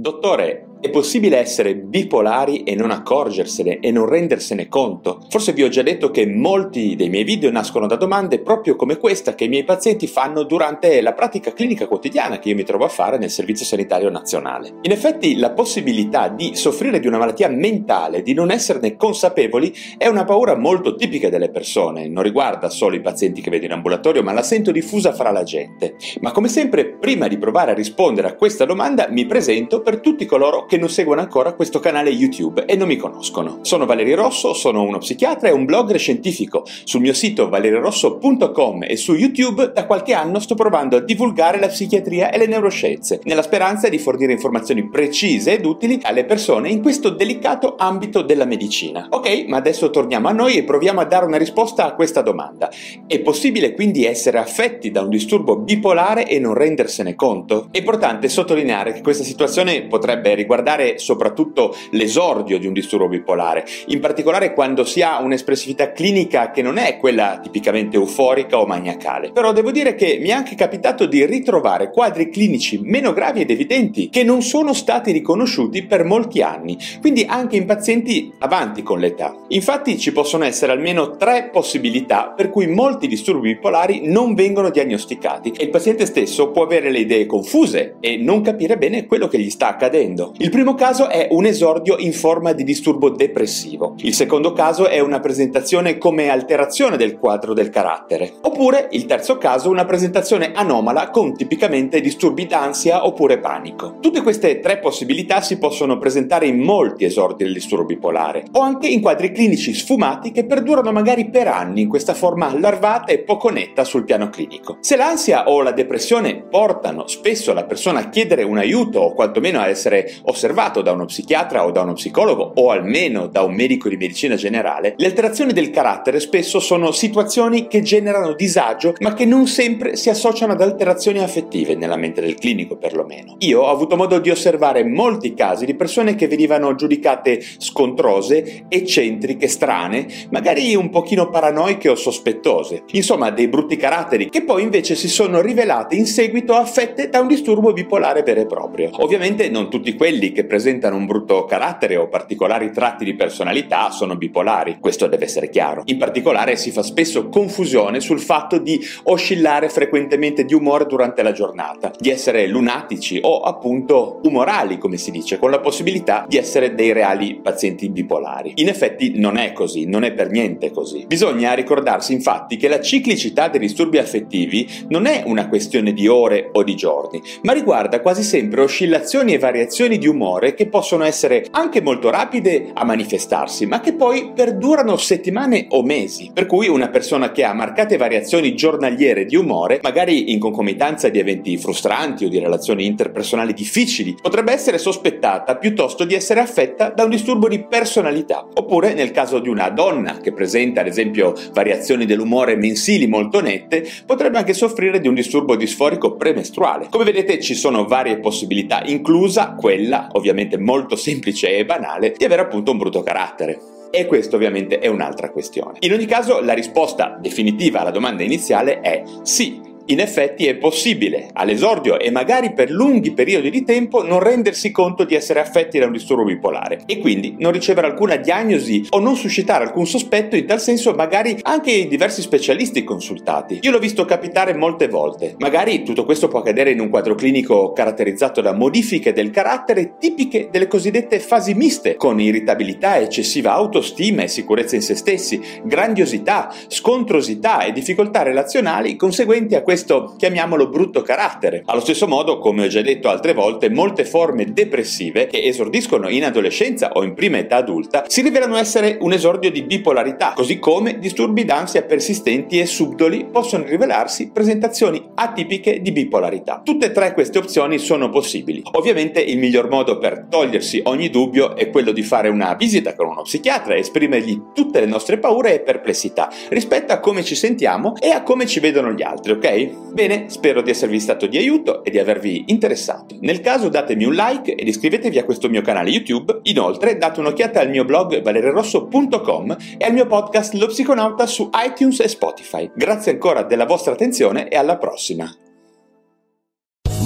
Dottore, è possibile essere bipolari e non accorgersene e non rendersene conto? Forse vi ho già detto che molti dei miei video nascono da domande proprio come questa che i miei pazienti fanno durante la pratica clinica quotidiana che io mi trovo a fare nel Servizio Sanitario Nazionale. In effetti la possibilità di soffrire di una malattia mentale, di non esserne consapevoli, è una paura molto tipica delle persone, non riguarda solo i pazienti che vedo in ambulatorio, ma la sento diffusa fra la gente. Ma come sempre, prima di provare a rispondere a questa domanda, mi presento per tutti coloro che non seguono ancora questo canale YouTube e non mi conoscono. Sono Valerio Rosso, sono uno psichiatra e un blogger scientifico. Sul mio sito valeriorosso.com e su YouTube da qualche anno sto provando a divulgare la psichiatria e le neuroscienze, nella speranza di fornire informazioni precise ed utili alle persone in questo delicato ambito della medicina. Ok, ma adesso torniamo a noi e proviamo a dare una risposta a questa domanda. È possibile quindi essere affetti da un disturbo bipolare e non rendersene conto? È importante sottolineare che questa situazione potrebbe riguardare soprattutto l'esordio di un disturbo bipolare, in particolare quando si ha un'espressività clinica che non è quella tipicamente euforica o maniacale. Però devo dire che mi è anche capitato di ritrovare quadri clinici meno gravi ed evidenti che non sono stati riconosciuti per molti anni, quindi anche in pazienti avanti con l'età. Infatti ci possono essere almeno tre possibilità per cui molti disturbi bipolari non vengono diagnosticati e il paziente stesso può avere le idee confuse e non capire bene quello che gli sta accadendo. Il primo caso è un esordio in forma di disturbo depressivo. Il secondo caso è una presentazione come alterazione del quadro del carattere. Oppure, il terzo caso, una presentazione anomala con tipicamente disturbi d'ansia oppure panico. Tutte queste tre possibilità si possono presentare in molti esordi del disturbo bipolare o anche in quadri clinici sfumati che perdurano magari per anni in questa forma larvata e poco netta sul piano clinico. Se l'ansia o la depressione portano spesso la persona a chiedere un aiuto o quantomeno a essere osservato da uno psichiatra o da uno psicologo o almeno da un medico di medicina generale, le alterazioni del carattere spesso sono situazioni che generano disagio ma che non sempre si associano ad alterazioni affettive nella mente del clinico perlomeno. Io ho avuto modo di osservare molti casi di persone che venivano giudicate scontrose, eccentriche, strane, magari un pochino paranoiche o sospettose, insomma dei brutti caratteri che poi invece si sono rivelate in seguito affette da un disturbo bipolare vero e proprio. Ovviamente non tutti quelli che presentano un brutto carattere o particolari tratti di personalità sono bipolari, questo deve essere chiaro. In particolare si fa spesso confusione sul fatto di oscillare frequentemente di umore durante la giornata, di essere lunatici o appunto umorali, come si dice, con la possibilità di essere dei reali pazienti bipolari. In effetti non è così, non è per niente così. Bisogna ricordarsi infatti che la ciclicità dei disturbi affettivi non è una questione di ore o di giorni, ma riguarda quasi sempre oscillazioni e variazioni di umore che possono essere anche molto rapide a manifestarsi, ma che poi perdurano settimane o mesi. Per cui una persona che ha marcate variazioni giornaliere di umore, magari in concomitanza di eventi frustranti o di relazioni interpersonali difficili, potrebbe essere sospettata piuttosto di essere affetta da un disturbo di personalità. Oppure nel caso di una donna che presenta ad esempio variazioni dell'umore mensili molto nette, potrebbe anche soffrire di un disturbo disforico premestruale. Come vedete ci sono varie possibilità, inclusa quella, ovviamente molto semplice e banale, di avere appunto un brutto carattere. E questo ovviamente è un'altra questione. In ogni caso la risposta definitiva alla domanda iniziale è sì, in effetti è possibile all'esordio e magari per lunghi periodi di tempo non rendersi conto di essere affetti da un disturbo bipolare e quindi non ricevere alcuna diagnosi o non suscitare alcun sospetto in tal senso magari anche i diversi specialisti consultati. Io l'ho visto capitare molte volte. Magari tutto questo può accadere in un quadro clinico caratterizzato da modifiche del carattere tipiche delle cosiddette fasi miste, con irritabilità, eccessiva autostima e sicurezza in se stessi, grandiosità, scontrosità e difficoltà relazionali conseguenti a questi questo, chiamiamolo brutto carattere. Allo stesso modo, come ho già detto altre volte, molte forme depressive che esordiscono in adolescenza o in prima età adulta si rivelano essere un esordio di bipolarità, così come disturbi d'ansia persistenti e subdoli possono rivelarsi presentazioni atipiche di bipolarità. Tutte e tre queste opzioni sono possibili. Ovviamente il miglior modo per togliersi ogni dubbio è quello di fare una visita con uno psichiatra e esprimergli tutte le nostre paure e perplessità rispetto a come ci sentiamo e a come ci vedono gli altri, ok? Bene, spero di esservi stato di aiuto e di avervi interessato. Nel caso datemi un like ed iscrivetevi a questo mio canale YouTube. Inoltre date un'occhiata al mio blog valererosso.com e al mio podcast Lo Psiconauta su iTunes e Spotify. Grazie ancora della vostra attenzione e alla prossima.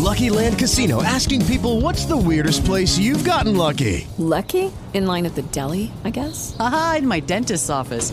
Lucky Land Casino asking people what's the weirdest place you've gotten lucky? Lucky? In line at the deli, I guess? Aha, in my dentist's office.